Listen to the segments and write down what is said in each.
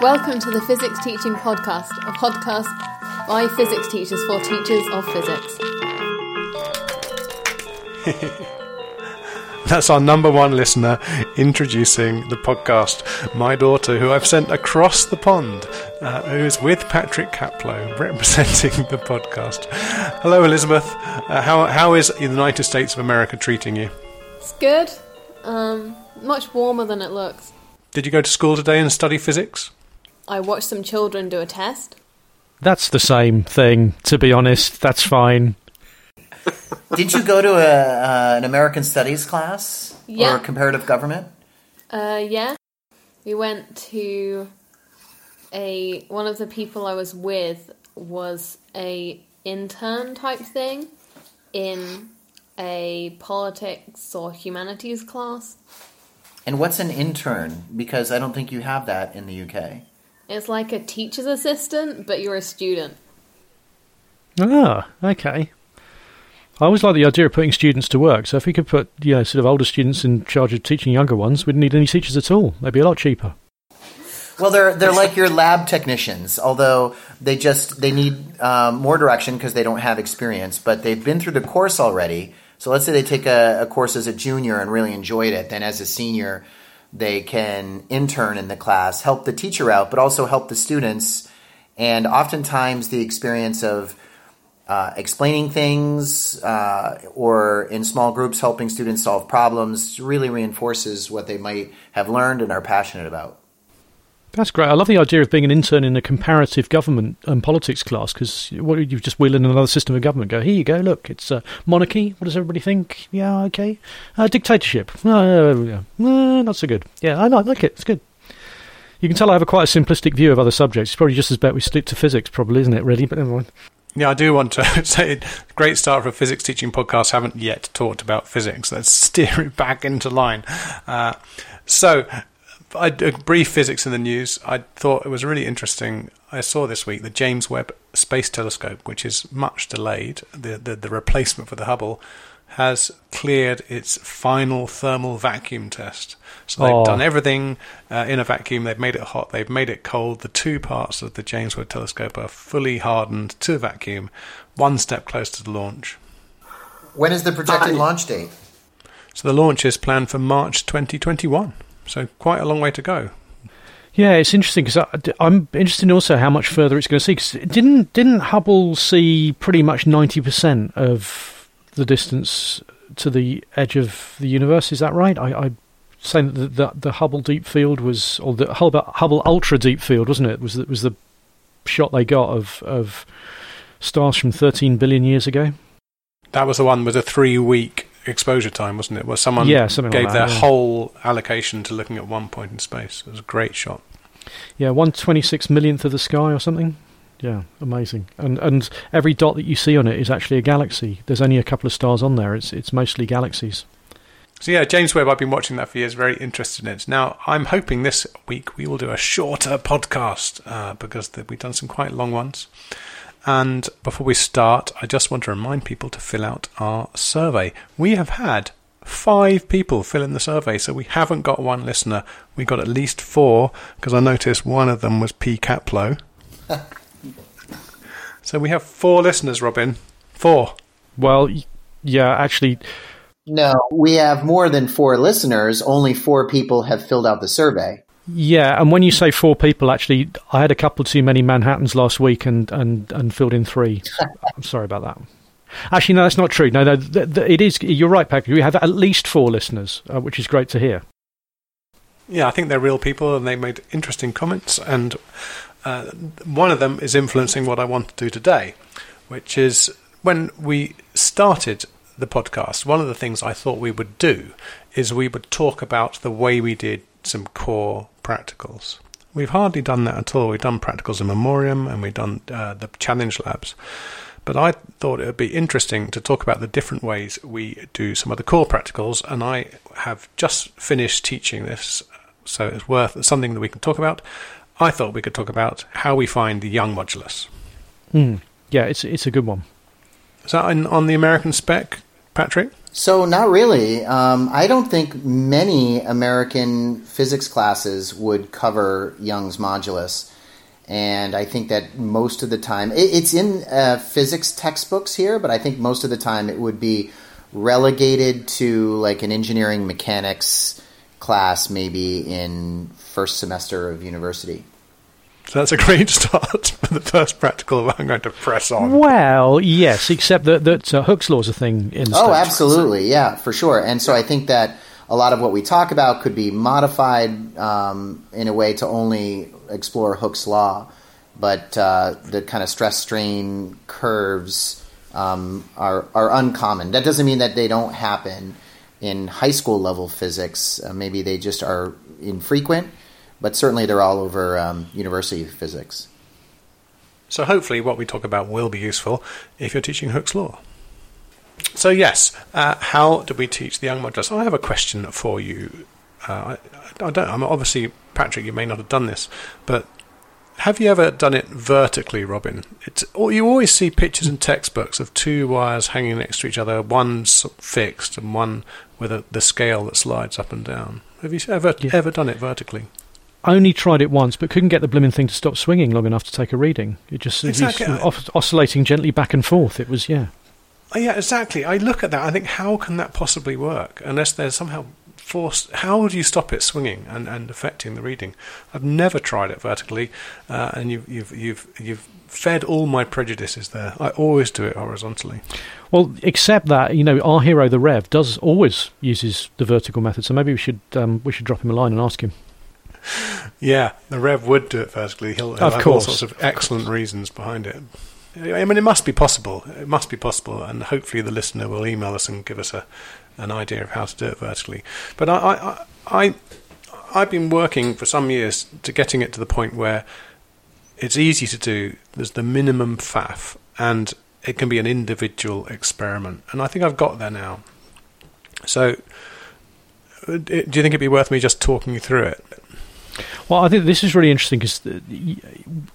Welcome to the Physics Teaching Podcast, a podcast by physics teachers for teachers of physics. That's our number one listener introducing the podcast. My daughter, who I've sent across the pond, uh, who is with Patrick Kaplo, representing the podcast. Hello, Elizabeth. Uh, how, how is the United States of America treating you? It's good. Um, much warmer than it looks. Did you go to school today and study physics? I watched some children do a test. That's the same thing, to be honest. That's fine. Did you go to a, uh, an American Studies class Yeah. or comparative government? Uh, yeah. We went to a one of the people I was with was a intern type thing in a politics or humanities class. And what's an intern? Because I don't think you have that in the UK. It's like a teacher's assistant, but you're a student. Ah, okay. I always like the idea of putting students to work. So if we could put, you know, sort of older students in charge of teaching younger ones, we wouldn't need any teachers at all. They'd be a lot cheaper. Well, they're they're like your lab technicians, although they just they need um, more direction because they don't have experience, but they've been through the course already. So let's say they take a, a course as a junior and really enjoyed it, then as a senior, they can intern in the class, help the teacher out, but also help the students. And oftentimes, the experience of uh, explaining things uh, or in small groups helping students solve problems really reinforces what they might have learned and are passionate about. That's great. I love the idea of being an intern in a comparative government and politics class because what you just wheel in another system of government. Go here you go. Look, it's a monarchy. What does everybody think? Yeah, okay. Uh, dictatorship. Uh. Uh, not so good. Yeah, I like, it. It's good. You can tell I have a quite a simplistic view of other subjects. It's probably just as bet we stick to physics, probably, isn't it? Really, but never mind. Yeah, I do want to say great start for a physics teaching podcast. Haven't yet talked about physics. Let's steer it back into line. Uh, so, I, a brief physics in the news. I thought it was really interesting. I saw this week the James Webb Space Telescope, which is much delayed. The the, the replacement for the Hubble has cleared its final thermal vacuum test. So they've Oh. done everything uh, in a vacuum. They've made it hot. They've made it cold. The two parts of the James Webb Telescope are fully hardened to vacuum. One step closer to the launch. When is the projected launch date? So the launch is planned for March 2021. So quite a long way to go. Yeah, it's interesting because I'm interested also how much further it's going to see. Because didn't didn't Hubble see pretty much ninety percent of the distance to the edge of the universe? Is that right? I, I saying that the, the, Hubble Deep Field was, or the Hubble, Hubble Ultra Deep Field, wasn't it? Was the- was the shot they got of of stars from thirteen billion years ago? That was the one with a three week exposure time, wasn't it? Where someone Yeah, something like gave that, their yeah. whole allocation to looking at one point in space. It was a great shot. Yeah, one twenty six millionth of the sky or something. Yeah, amazing. And and every dot that you see on it is actually a galaxy. There's only a couple of stars on there. It's it's mostly galaxies. So yeah, James Webb, I've been watching that for years, very interested in it. Now, I'm hoping this week we will do a shorter podcast uh, because th- we've done some quite long ones. And before we start, I just want to remind people to fill out our survey. We have had five people fill in the survey, so we haven't got one listener. We got at least four because I noticed one of them was P. Kaplo. so we have four listeners, Robin. Four. Well, yeah, actually, No, we have more than four listeners. Only four people have filled out the survey. Yeah. And when you say four people, actually, I had a couple too many Manhattans last week and and and filled in three. I'm sorry about that. Actually, no, that's not true. No, no, th- th- it is. You're right, Patrick. We have at least four listeners, uh, which is great to hear. Yeah, I think they're real people and they made interesting comments. And uh, one of them is influencing what I want to do today, which is when we started the podcast, one of the things I thought we would do is we would talk about the way we did some core practicals. We've hardly done that at all. We've done practicals in memoriam and we've done uh, the challenge labs. But I thought it would be interesting to talk about the different ways we do some of the core practicals, and I have just finished teaching this, so it's worth something that we can talk about. I thought we could talk about how we find the young modulus. Hmm. Yeah, it's it's a good one. Is that in, on the American spec, Patrick? So, not really. Um, I don't think many American physics classes would cover Young's modulus. And I think that most of the time, it, it's in uh, physics textbooks here, but I think most of the time it would be relegated to like an engineering mechanics class, maybe in first semester of university. So that's a great start for the first practical I'm going to press on. Well, yes, except that, that uh, Hooke's law is a thing in the Oh, States. absolutely. Yeah, for sure. And so I think that a lot of what we talk about could be modified um, in a way to only explore Hooke's law, but uh, the kind of stress strain curves um, are, are uncommon. That doesn't mean that they don't happen in high school level physics. Uh, maybe they just are infrequent, but certainly they're all over um, university physics. So hopefully, what we talk about will be useful if you're teaching Hooke's law. So yes, uh, how do we teach the young modulus? I have a question for you. Uh, I, I don't. I'm obviously Patrick. You may not have done this, but have you ever done it vertically, Robin? It's or you always see pictures in textbooks of two wires hanging next to each other, one fixed and one with a, the scale that slides up and down. Have you ever Yeah. ever done it vertically? Only tried it once, but couldn't get the blooming thing to stop swinging long enough to take a reading. It just it was Exactly. of os- oscillating gently back and forth. It was, yeah. Oh, yeah, exactly. I look at that. I think, how can that possibly work unless there's somehow forced? How do you stop it swinging and, and affecting the reading? I've never tried it vertically, uh, and you've you've you've you've fed all my prejudices there. I always do it horizontally. Well, except that you know our hero, the Rev, does always uses the vertical method. So maybe we should um, we should drop him a line and ask him. Yeah, the Rev would do it vertically. He'll, he'll Of have course. all sorts of excellent reasons behind it. I mean, it must be possible. It must be possible, and hopefully the listener will email us and give us a an idea of how to do it vertically. But I, I, I, I've been working for some years to getting it to the point where it's easy to do. There's the minimum faff, and it can be an individual experiment. And I think I've got there now. So, uh, do you think it'd be worth me just talking you through it? Well, I think this is really interesting because the,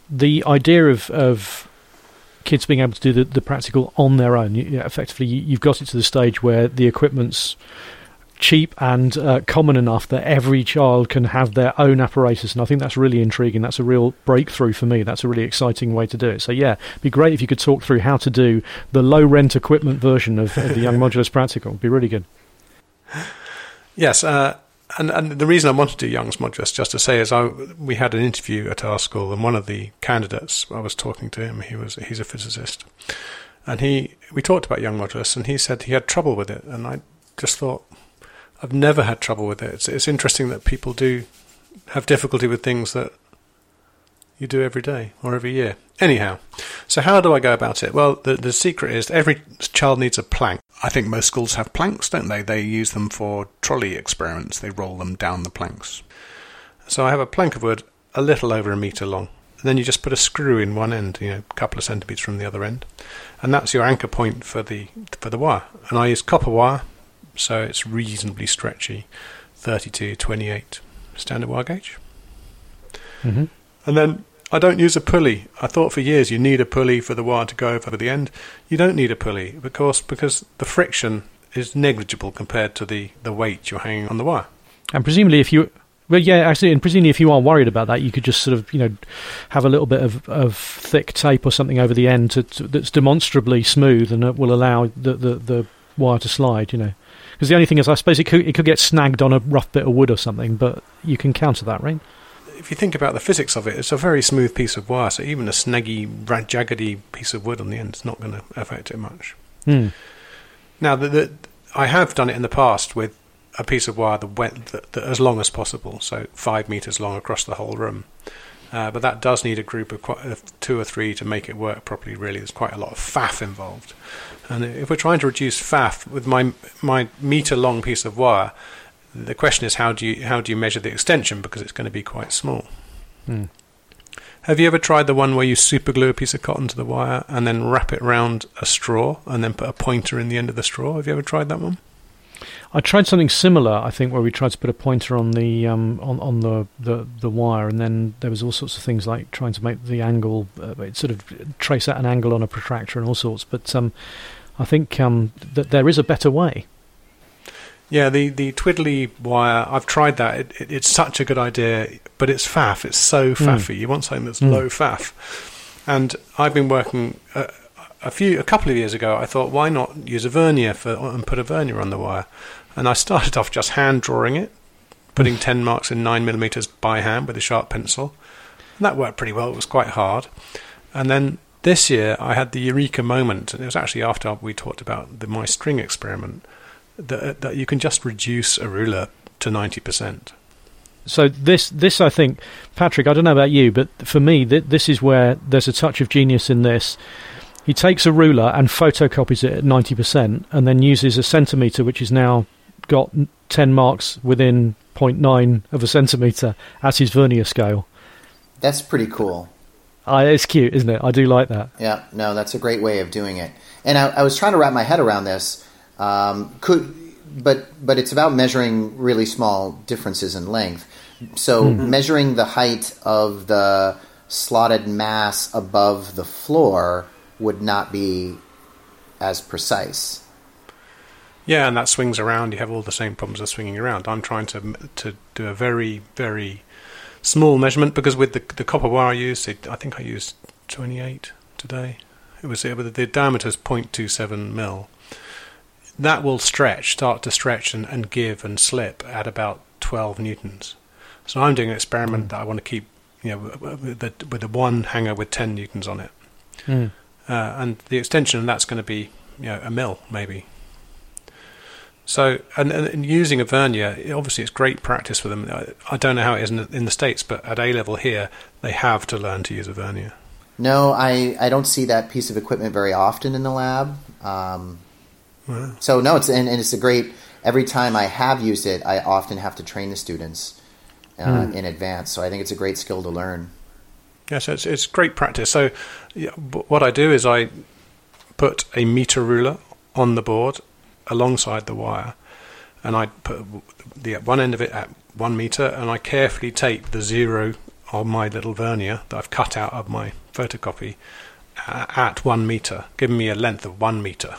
the idea of, of kids being able to do the, the practical on their own, you, you know, effectively, you, you've got it to the stage where the equipment's cheap and uh, common enough that every child can have their own apparatus, and I think that's really intriguing. That's a real breakthrough for me. That's a really exciting way to do it. So, yeah, it'd be great if you could talk through how to do the low rent equipment version of, of the Young Modulus Practical. It'd be really good. Yes, uh, and and the reason I wanted to do Young's Modulus, just to say, is I we had an interview at our school, and one of the candidates, I was talking to him. He was he's a physicist, and he we talked about Young Modulus, and he said he had trouble with it, and I just thought I've never had trouble with it. It's it's interesting that people do have difficulty with things that you do every day or every year. Anyhow, so how do I go about it? Well, the the secret is every child needs a plank. I think most schools have planks, don't they? They use them for trolley experiments. They roll them down the planks. So I have a plank of wood a little over a metre long. And then you just put a screw in one end, you know, a couple of centimetres from the other end. And that's your anchor point for the for the wire. And I use copper wire, so it's reasonably stretchy, 32, 28 standard wire gauge. hmm And then I don't use a pulley. I thought for years you need a pulley for the wire to go over the end. You don't need a pulley because because the friction is negligible compared to the, the weight you're hanging on the wire. And presumably, if you, well, yeah, actually, and presumably, if you are worried about that, you could just sort of, you know, have a little bit of, of thick tape or something over the end to, to, that's demonstrably smooth and will allow the, the, the wire to slide. You know, because the only thing is, I suppose it could it could get snagged on a rough bit of wood or something, but you can counter that, right? If you think about the physics of it, it's a very smooth piece of wire, so even a snaggy, jaggedy piece of wood on the end is not going to affect it much. Hmm. Now, the, the, I have done it in the past with a piece of wire that went that, that as long as possible, so five meters long across the whole room. Uh, but that does need a group of, quite, of two or three to make it work properly. Really, there's quite a lot of faff involved. And if we're trying to reduce faff with my my meter long piece of wire, the question is how do you how do you measure the extension because it's going to be quite small. Hmm. Have you ever tried the one where you superglue a piece of cotton to the wire and then wrap it round a straw and then put a pointer in the end of the straw? Have you ever tried that one? I tried something similar, I think, where we tried to put a pointer on the um, on on the, the, the wire, and then there was all sorts of things like trying to make the angle, uh, sort of trace out an angle on a protractor and all sorts. But um, I think um, that there is a better way. Yeah, the, the twiddly wire, I've tried that. It, it, it's such a good idea, but it's faff. It's so hmm. faffy. You want something that's hmm. low faff. And I've been working uh, a few, a couple of years ago. I thought, why not use a vernier for and put a vernier on the wire? And I started off just hand drawing it, putting hmm. ten marks in nine millimeters by hand with a sharp pencil. And that worked pretty well. It was quite hard. And then this year, I had the eureka moment, and it was actually after we talked about the my string experiment that, that you can just reduce a ruler to 90%. So this, this I think, Patrick. I don't know about you, but for me, th- this is where there's a touch of genius in this. He takes a ruler and photocopies it at ninety percent, and then uses a centimeter, which is now got ten marks within 0.9 of a centimeter, as his vernier scale. That's pretty cool. Uh, it's cute, isn't it? I do like that. Yeah, no, that's a great way of doing it. And I, I was trying to wrap my head around this. Um, could, but but it's about measuring really small differences in length. So measuring the height of the slotted mass above the floor would not be as precise. Yeah, and that swings around. You have all the same problems of swinging around. I'm trying to to do a very very small measurement because with the the copper wire I used, it, I think I used 28 today. It was it, the diameter is 0.27 mil. That will stretch, start to stretch and, and give and slip at about 12 newtons. So I'm doing an experiment that I want to keep, you know, with the, with the one hanger with 10 newtons on it, Mm. uh, and the extension of that's going to be, you know, a mil maybe. So, and, and, and using a vernier, obviously, it's great practice for them. I, I don't know how it is in the, in the states, but at A level here, they have to learn to use a vernier. No, I, I don't see that piece of equipment very often in the lab. Um, So no, it's and, and it's a great. Every time I have used it, I often have to train the students uh, in advance. So I think it's a great skill to learn. Yeah, so it's, it's great practice. So, yeah, what I do is I put a meter ruler on the board alongside the wire, and I put the one end of it at one meter, and I carefully tape the zero of my little vernier that I've cut out of my photocopy uh, at one meter, giving me a length of one meter,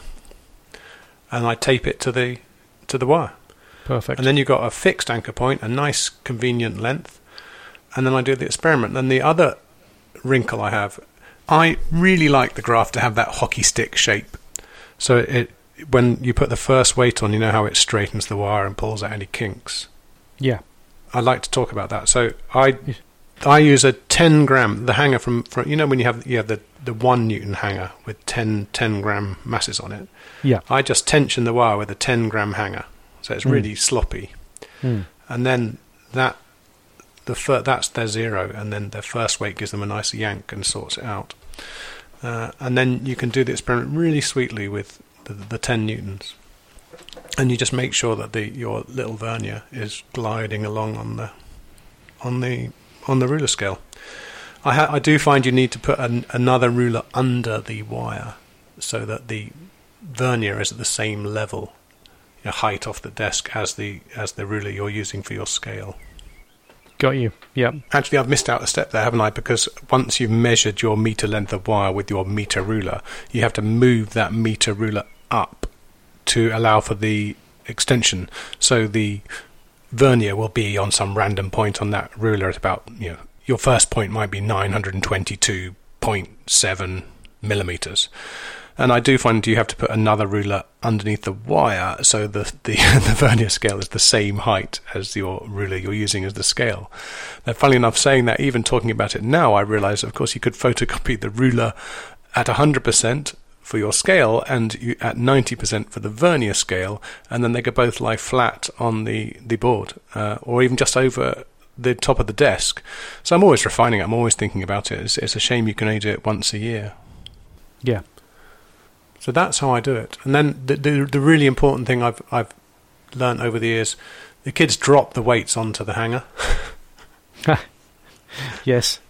and I tape it to the to the wire. Perfect. And then you've got a fixed anchor point, a nice convenient length. And then I do the experiment. Then the other wrinkle I have, I really like the graph to have that hockey stick shape. So it when you put the first weight on, you know how it straightens the wire and pulls out any kinks. yeah. I like to talk about that. So I I use a 10 gram the hanger from, from you know when you have you have the the 1 newton hanger with 10 10 gram masses on it. Yeah. I just tension the wire with a 10 gram hanger, so it's really sloppy. Mm. And then that the fir- that's their zero, and then their first weight gives them a nice yank and sorts it out. Uh, and then you can do the experiment really sweetly with the, the 10 newtons, and you just make sure that the your little vernier is gliding along on the on the on the ruler scale. I ha- I do find you need to put an, another ruler under the wire so that the vernier is at the same level, you know, height off the desk as the as the ruler you're using for your scale. Got you. Yeah. Actually, I've missed out a step there, haven't I? Because once you've measured your meter length of wire with your meter ruler, you have to move that meter ruler up to allow for the extension. So the vernier will be on some random point on that ruler at about, you know, your first point might be 922.7 millimeters. And I do find you have to put another ruler underneath the wire so the, the, the vernier scale is the same height as your ruler you're using as the scale. Now, funnily enough, saying that, even talking about it now, I realise, of course, you could photocopy the ruler at 100% for your scale and you, at 90% for the vernier scale, and then they could both lie flat on the, the board uh, or even just over the top of the desk. So I'm always refining it, I'm always thinking about it. It's, it's a shame you can only do it once a year. Yeah. So that's how I do it. And then the the, the really important thing I've I've learned over the years, the kids drop the weights onto the hanger. Yes.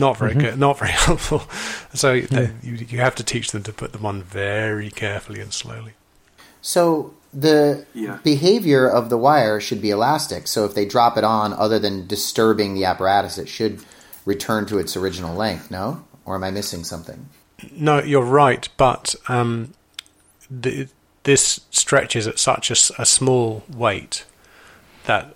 Not very good, not very helpful. So the, you you have to teach them to put them on very carefully and slowly. So the Yeah. behavior of the wire should be elastic. So if they drop it on, other than disturbing the apparatus, it should return to its original length. No, or am I missing something? No, you're right, but um, the this stretches at such a small weight that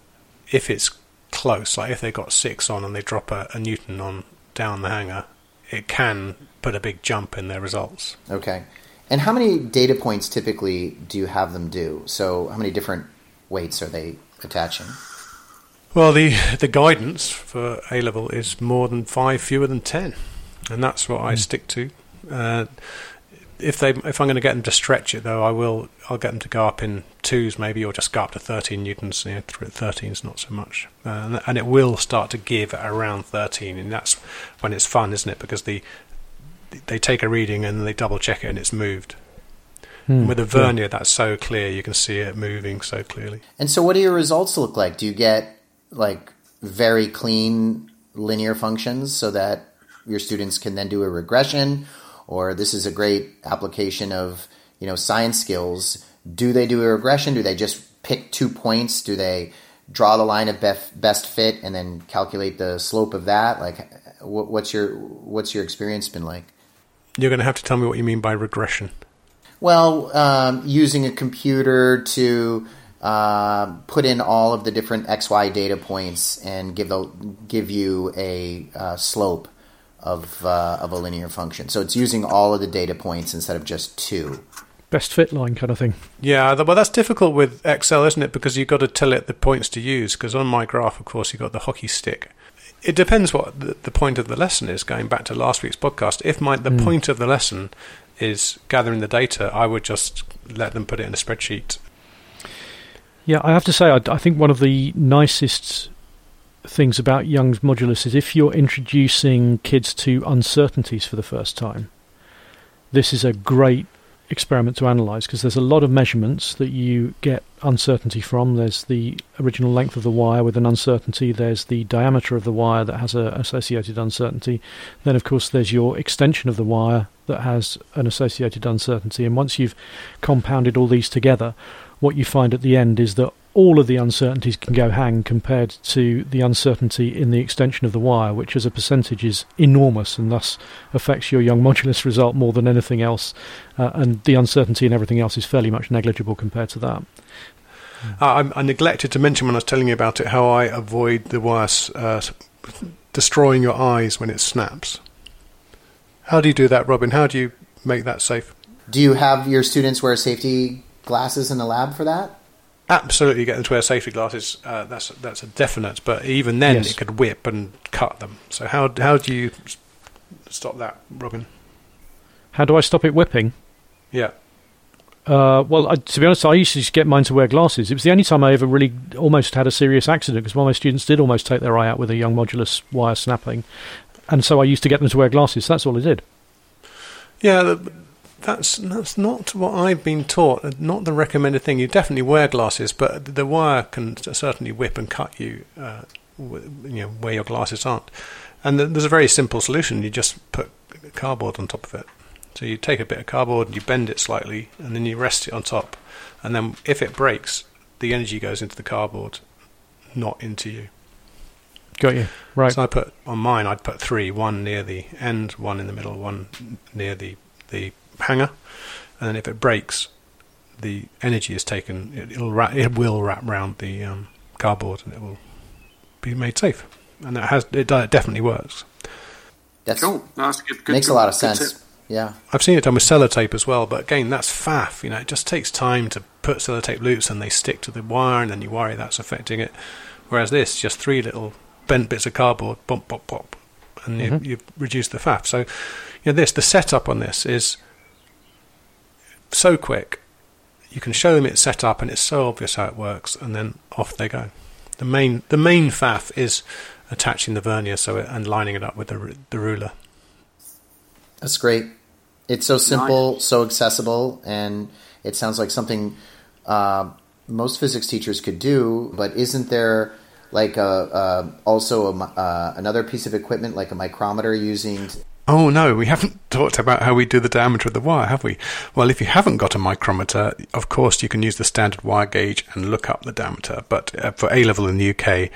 if it's close, like if they got six on and they drop a, a newton on down the hanger, it can put a big jump in their results. Okay. And how many data points typically do you have them do? So, how many different weights are they attaching? Well, the the guidance for A level is more than five, fewer than ten, and that's what I stick to. Uh, if they if I'm going to get them to stretch it though, I will I'll get them to go up in twos maybe, or just go up to 13 newtons. You know, thirteen is not so much, uh, and- and it will start to give at around 13, and that's when it's fun, isn't it? Because the they take a reading and they double check it and it's moved. Hmm. With a vernier, that's so clear you can see it moving so clearly. And so, what do your results look like? Do you get like very clean linear functions so that your students can then do a regression? Or this is a great application of you know science skills. Do they do a regression? Do they just pick two points? Do they draw the line of bef- best fit and then calculate the slope of that? Like, wh- what's your what's your experience been like? You're going to have to tell me what you mean by regression. Well, um, using a computer to uh, put in all of the different XY data points and give a, give you a uh, slope of uh, of a linear function. So it's using all of the data points instead of just two. Best fit line kind of thing. Yeah, well, that's difficult with Excel, isn't it? Because you've got to tell it the points to use. Because on my graph, of course, you've got the hockey stick. It depends what the, the point of the lesson is. Going back to last week's podcast, if my the point of the lesson is gathering the data, I would just let them put it in a spreadsheet. Yeah, I have to say, I, I think one of the nicest things about Young's modulus is if you're introducing kids to uncertainties for the first time, this is a great experiment to analyze because there's a lot of measurements that you get uncertainty from. There's the original length of the wire with an uncertainty, there's the diameter of the wire that has an associated uncertainty. Then, of course, there's your extension of the wire that has an associated uncertainty. And once you've compounded all these together, what you find at the end is that all of the uncertainties can go hang compared to the uncertainty in the extension of the wire, which as a percentage is enormous and thus affects your young modulus result more than anything else. Uh, and the uncertainty in everything else is fairly much negligible compared to that. Uh, I, I neglected to mention when I was telling you about it how I avoid the wire uh, destroying your eyes when it snaps. How do you do that, Robin? How do you make that safe? Do you have your students wear safety glasses in the lab for that? Absolutely, get them to wear safety glasses. Uh, that's that's a definite. But even then, Yes. it could whip and cut them. So how how do you stop that, Robin? How do I stop it whipping? Yeah. Uh, well, I, to be honest, I used to get mine to wear glasses. It was the only time I ever really almost had a serious accident because one of my students did almost take their eye out with a young modulus wire snapping, and so I used to get them to wear glasses. That's all I did. Yeah, that's that's not what I've been taught. Not the recommended thing. You definitely wear glasses, but the wire can certainly whip and cut you. Uh, you know where your glasses aren't. And th- there's a very simple solution. You just put cardboard on top of it. So you take a bit of cardboard and you bend it slightly, and then you rest it on top. And then if it breaks, the energy goes into the cardboard, not into you. Got you right. So I put on mine. I'd put three: one near the end, one in the middle, one near the the hanger. And then if it breaks, the energy is taken. It, it'll wrap, it will wrap round the um, cardboard, and it will be made safe. And that has it, it definitely works. That's Cool. No, that's good. good makes a lot of sense. tip. Yeah. I've seen it done with sellotape as well, but again, that's faff. You know, it just takes time to put sellotape loops, and they stick to the wire, and then you worry that's affecting it. Whereas this, just three little bent bits of cardboard, bump, bump, bump, and you, Mhm. you've reduced the faff. So, you know, this the setup on this is so quick. You can show them it's set up, and it's so obvious how it works, and then off they go. The main the main faff is attaching the vernier so it, and lining it up with the the ruler. That's great. It's so simple, so accessible, and it sounds like something uh, most physics teachers could do. But isn't there like a, uh also a, uh, another piece of equipment like a micrometer using? Oh no, we haven't talked about how we do the diameter of the wire, have we? Well, if you haven't got a micrometer, of course you can use the standard wire gauge and look up the diameter. But uh, for A level in the UK,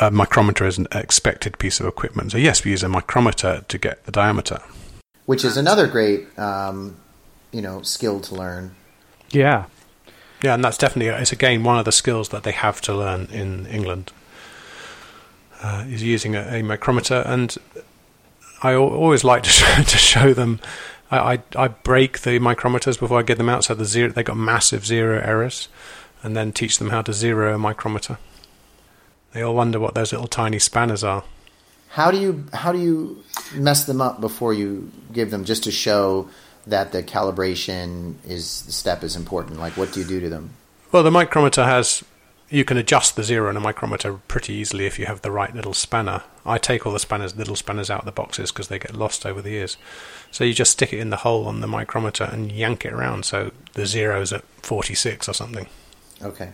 a micrometer is an expected piece of equipment. So yes, we use a micrometer to get the diameter. Which is another great, um, you know, skill to learn. Yeah. Yeah, and that's definitely it's again one of the skills that they have to learn in England. Uh, is using a, a, micrometer, and I always like to show, to show them. I, I, I break the micrometers before I get them out, so the zero they got massive zero errors, and then teach them how to zero a micrometer. They all wonder what those little tiny spanners are. How do you how do you mess them up before you give them just to show that the calibration is the step is important? Like what do you do to them? Well, the micrometer has you can adjust the zero in a micrometer pretty easily if you have the right little spanner. I take all the spanners, little spanners out of the boxes because they get lost over the years. So you just stick it in the hole on the micrometer and yank it around so the zero's at 46 or something. Okay.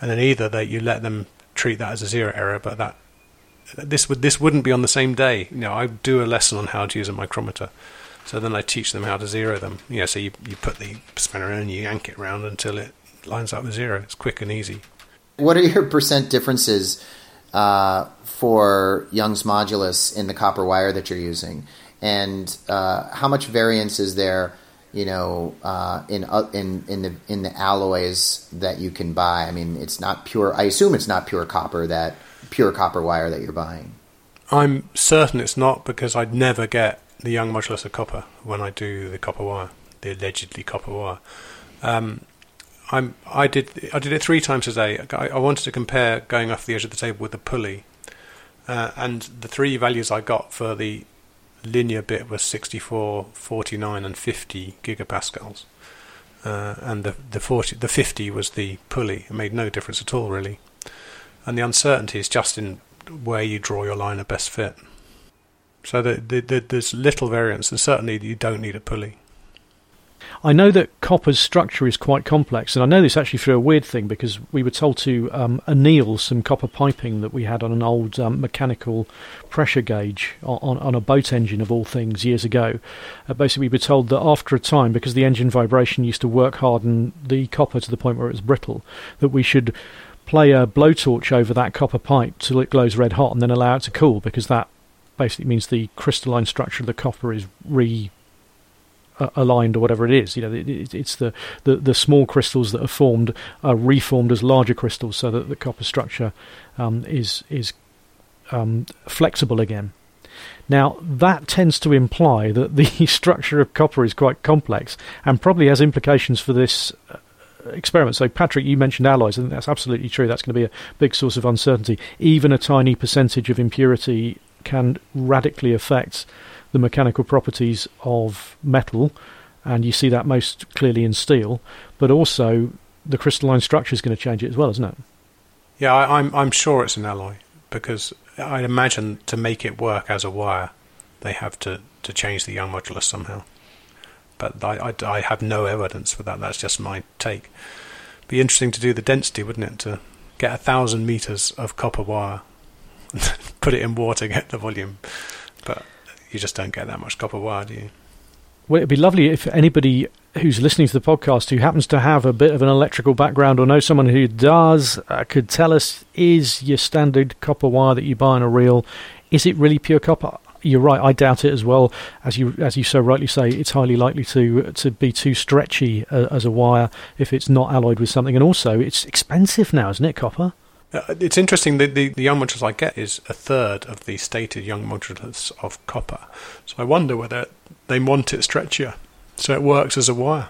And then either that you let them treat that as a zero error, but that this would this wouldn't be on the same day. You know, I do a lesson on how to use a micrometer. So then I teach them how to zero them. Yeah, so you, you put the spanner in and you yank it around until it lines up with zero. It's quick and easy. What are your percent differences uh, for Young's modulus in the copper wire that you're using? And uh, how much variance is there, you know, uh, in uh, in in the in the alloys that you can buy? I mean, it's not pure. I assume it's not pure copper that pure copper wire that you're buying? I'm certain it's not because I'd never get the young modulus of copper when I do the copper wire, the allegedly copper wire. Um, I'm, I did I did it three times a day. I, I, wanted to compare going off the edge of the table with the pulley, uh, and the three values I got for the linear bit were 64, 49, and 50 gigapascals. Uh, and the the 40, the 50 was the pulley. It made no difference at all, really and the uncertainty is just in where you draw your line of best fit. So the, the, the, there's little variance, and certainly you don't need a pulley. I know that copper's structure is quite complex, and I know this actually through a weird thing because we were told to um, anneal some copper piping that we had on an old um, mechanical pressure gauge on, on, a boat engine, of all things, years ago. Uh, basically, we were told that after a time, because the engine vibration used to work harden the copper to the point where it was brittle, that we should play a blowtorch over that copper pipe till it glows red hot and then allow it to cool because that basically means the crystalline structure of the copper is re aligned or whatever it is. You know, it, it's the, the, the small crystals that are formed are reformed as larger crystals so that the copper structure um, is is um, flexible again. Now, that tends to imply that the structure of copper is quite complex and probably has implications for this uh, experiment. So, Patrick, you mentioned alloys, and that's absolutely true. That's going to be a big source of uncertainty. Even a tiny percentage of impurity can radically affect the mechanical properties of metal, and you see that most clearly in steel. But also, the crystalline structure is going to change it as well, isn't it? Yeah, I, I'm I'm sure it's an alloy because I imagine to make it work as a wire, they have to to change the young modulus somehow but I, I, I, have no evidence for that. That's just my take. Be interesting to do the density, wouldn't it? To get a thousand meters of copper wire, put it in water, get the volume, but you just don't get that much copper wire, do you? Well, it'd be lovely if anybody who's listening to the podcast who happens to have a bit of an electrical background or know someone who does uh, could tell us is your standard copper wire that you buy in a reel is it really pure copper you're right. I doubt it as well. As you as you so rightly say, it's highly likely to to be too stretchy uh, as a wire if it's not alloyed with something. And also, it's expensive now, isn't it, copper? Uh, it's interesting. The, the, the young modulus I get is a third of the stated young modulus of copper. So I wonder whether they want it stretchier, so it works as a wire.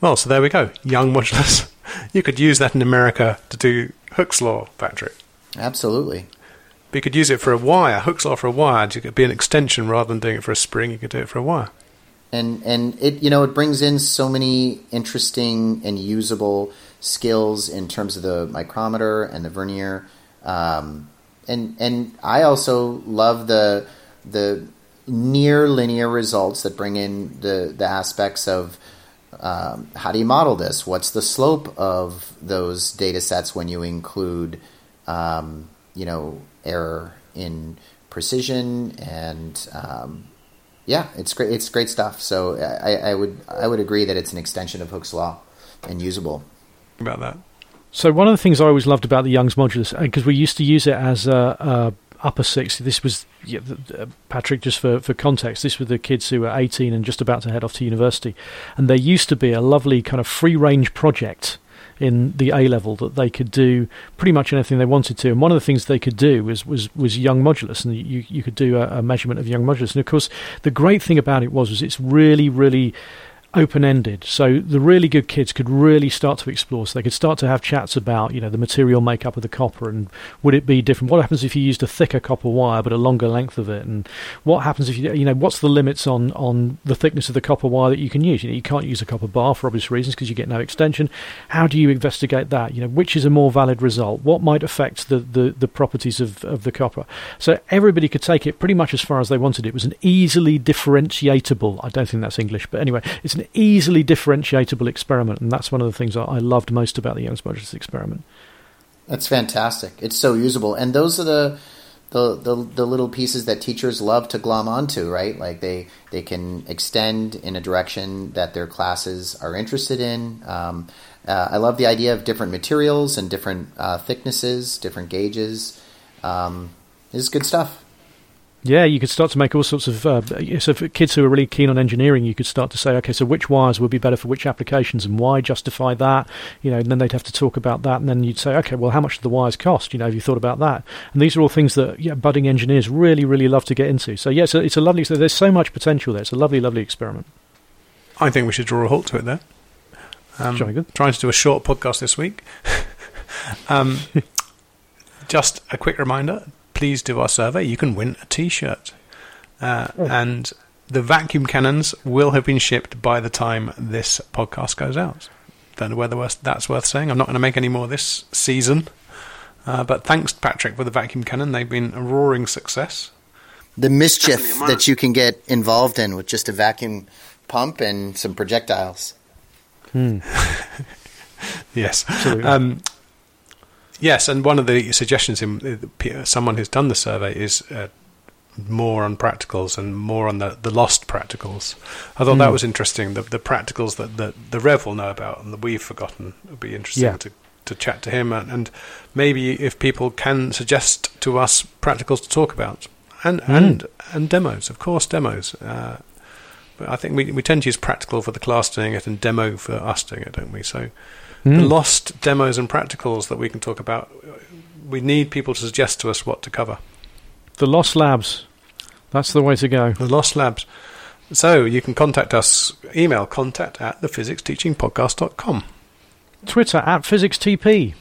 Well, so there we go. Young modulus. you could use that in America to do Hooke's law, Patrick. Absolutely. But you could use it for a wire. Hooke's law for a wire. It could be an extension rather than doing it for a spring. You could do it for a wire. And and it you know it brings in so many interesting and usable skills in terms of the micrometer and the vernier. Um, and and I also love the the near linear results that bring in the the aspects of um, how do you model this? What's the slope of those data sets when you include um, you know error in precision and um, yeah, it's great. It's great stuff. So I, I, would I would agree that it's an extension of Hooke's law and usable. About that. So one of the things I always loved about the Young's modulus, because uh, we used to use it as a, a upper six. This was yeah, uh, Patrick, just for, for context, this were the kids who were 18 and just about to head off to university. And there used to be a lovely kind of free range project in the A level that they could do pretty much anything they wanted to. And one of the things they could do was was, was young modulus, and you you could do a, a measurement of young modulus. And of course, the great thing about it was was it's really really open ended. So the really good kids could really start to explore. So they could start to have chats about, you know, the material makeup of the copper and would it be different? What happens if you used a thicker copper wire but a longer length of it? And what happens if you, you know, what's the limits on, on the thickness of the copper wire that you can use? You know, you can't use a copper bar for obvious reasons because you get no extension. How do you investigate that? You know, which is a more valid result? What might affect the, the, the properties of, of the copper? So everybody could take it pretty much as far as they wanted. It was an easily differentiatable, I don't think that's English, but anyway, it's an easily differentiatable experiment, and that's one of the things I loved most about the Young's Modulus experiment. That's fantastic. It's so usable, and those are the, the the the little pieces that teachers love to glom onto, right? Like they they can extend in a direction that their classes are interested in. Um, uh, I love the idea of different materials and different uh, thicknesses, different gauges. Um, this is good stuff. Yeah, you could start to make all sorts of. Uh, so, for kids who are really keen on engineering, you could start to say, okay, so which wires would be better for which applications, and why justify that? You know, and then they'd have to talk about that, and then you'd say, okay, well, how much do the wires cost? You know, have you thought about that? And these are all things that yeah, budding engineers really, really love to get into. So, yeah, so it's a lovely. So there's so much potential there. It's a lovely, lovely experiment. I think we should draw a halt to it there. Um, trying to do a short podcast this week. um, just a quick reminder please do our survey. You can win a T-shirt, uh, oh. and the vacuum cannons will have been shipped by the time this podcast goes out. Don't know whether that's worth saying. I'm not going to make any more this season, uh, but thanks, Patrick, for the vacuum cannon. They've been a roaring success. The mischief that you can get involved in with just a vacuum pump and some projectiles. Hmm. yes. Um, Yes, and one of the suggestions in uh, someone who's done the survey is uh, more on practicals and more on the, the lost practicals. I thought mm. that hmm. was interesting. The, the practicals that the, the Rev will know about and that we've forgotten. Would be interesting yeah. to, to chat to him and, and, maybe if people can suggest to us practicals to talk about and mm. and and demos, of course, demos. Uh, but I think we we tend to use practical for the class doing it and demo for us doing it, don't we? So mm. the lost demos and practicals that we can talk about. We need people to suggest to us what to cover. The lost labs. That's the way to go. The lost labs. So you can contact us. Email contact at thephysicsteachingpodcast.com. Twitter at physicstp.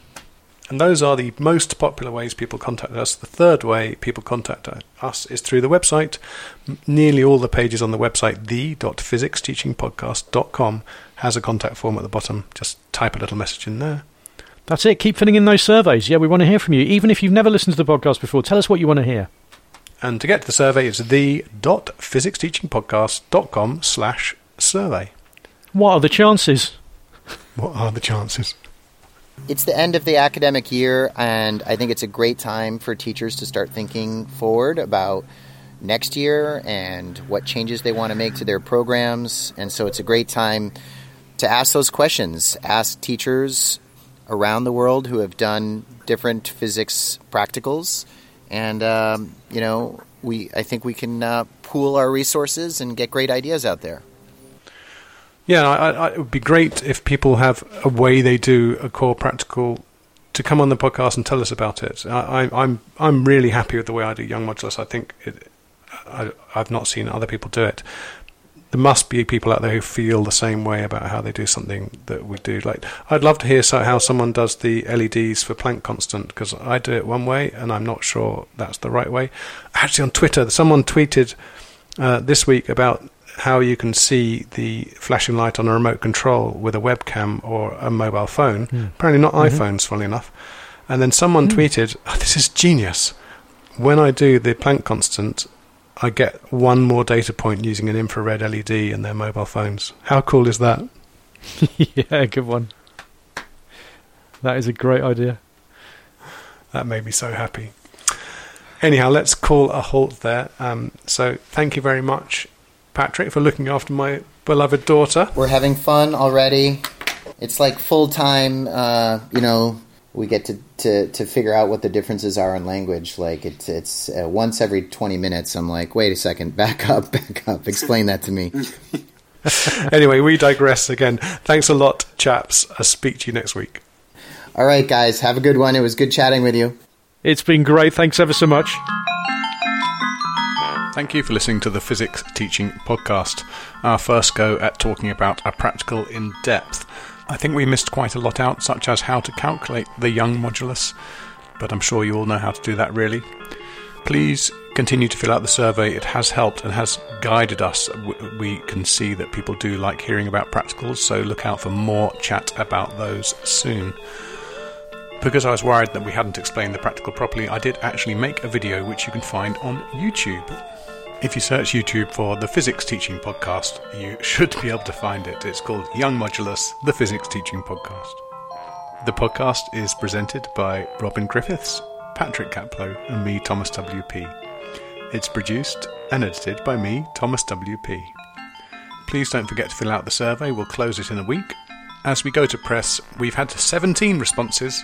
And those are the most popular ways people contact us. The third way people contact us is through the website. Nearly all the pages on the website, the.physicsteachingpodcast.com, has a contact form at the bottom. Just type a little message in there. That's it. Keep filling in those surveys. Yeah, we want to hear from you. Even if you've never listened to the podcast before, tell us what you want to hear. And to get to the survey, it's the.physicsteachingpodcast.com slash survey. What are the chances? What are the chances? It's the end of the academic year, and I think it's a great time for teachers to start thinking forward about next year and what changes they want to make to their programs. And so it's a great time to ask those questions. Ask teachers around the world who have done different physics practicals, and um, you know, we I think we can uh, pool our resources and get great ideas out there. Yeah, I, I, it would be great if people have a way they do a core practical to come on the podcast and tell us about it. I, am I'm I'm really happy with the way I do Young Modulus. I think it, I, I've not seen other people do it. There must be people out there who feel the same way about how they do something that we do. Like, I'd love to hear so, how someone does the LEDs for Planck constant because I do it one way and I'm not sure that's the right way. Actually, on Twitter, someone tweeted uh, this week about how you can see the flashing light on a remote control with a webcam or a mobile phone. Mm. Apparently, not mm-hmm. iPhones, funnily enough. And then someone mm. tweeted, oh, "This is genius." When I do the Planck constant, I get one more data point using an infrared LED in their mobile phones. How cool is that? yeah, good one. That is a great idea. That made me so happy. Anyhow, let's call a halt there. Um, so, thank you very much Patrick, for looking after my beloved daughter. We're having fun already. It's like full time, uh, you know, we get to, to, to figure out what the differences are in language. Like it's it's uh, once every twenty minutes. I'm like, wait a second, back up, back up. Explain that to me. anyway, we digress again. Thanks a lot, chaps. I'll speak to you next week. All right, guys, have a good one. It was good chatting with you. It's been great. Thanks ever so much. Thank you for listening to the Physics Teaching Podcast, our first go at talking about a practical in depth. I think we missed quite a lot out, such as how to calculate the Young modulus, but I'm sure you all know how to do that really. Please continue to fill out the survey, it has helped and has guided us. We can see that people do like hearing about practicals, so look out for more chat about those soon. Because I was worried that we hadn't explained the practical properly, I did actually make a video which you can find on YouTube. If you search YouTube for the Physics Teaching Podcast, you should be able to find it. It's called Young Modulus, the Physics Teaching Podcast. The podcast is presented by Robin Griffiths, Patrick Kaplo, and me, Thomas W.P. It's produced and edited by me, Thomas W.P. Please don't forget to fill out the survey. We'll close it in a week. As we go to press, we've had 17 responses,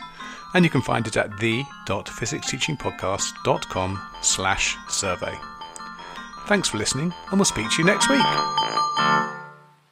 and you can find it at the.physicsteachingpodcast.com slash survey. Thanks for listening, and we'll speak to you next week.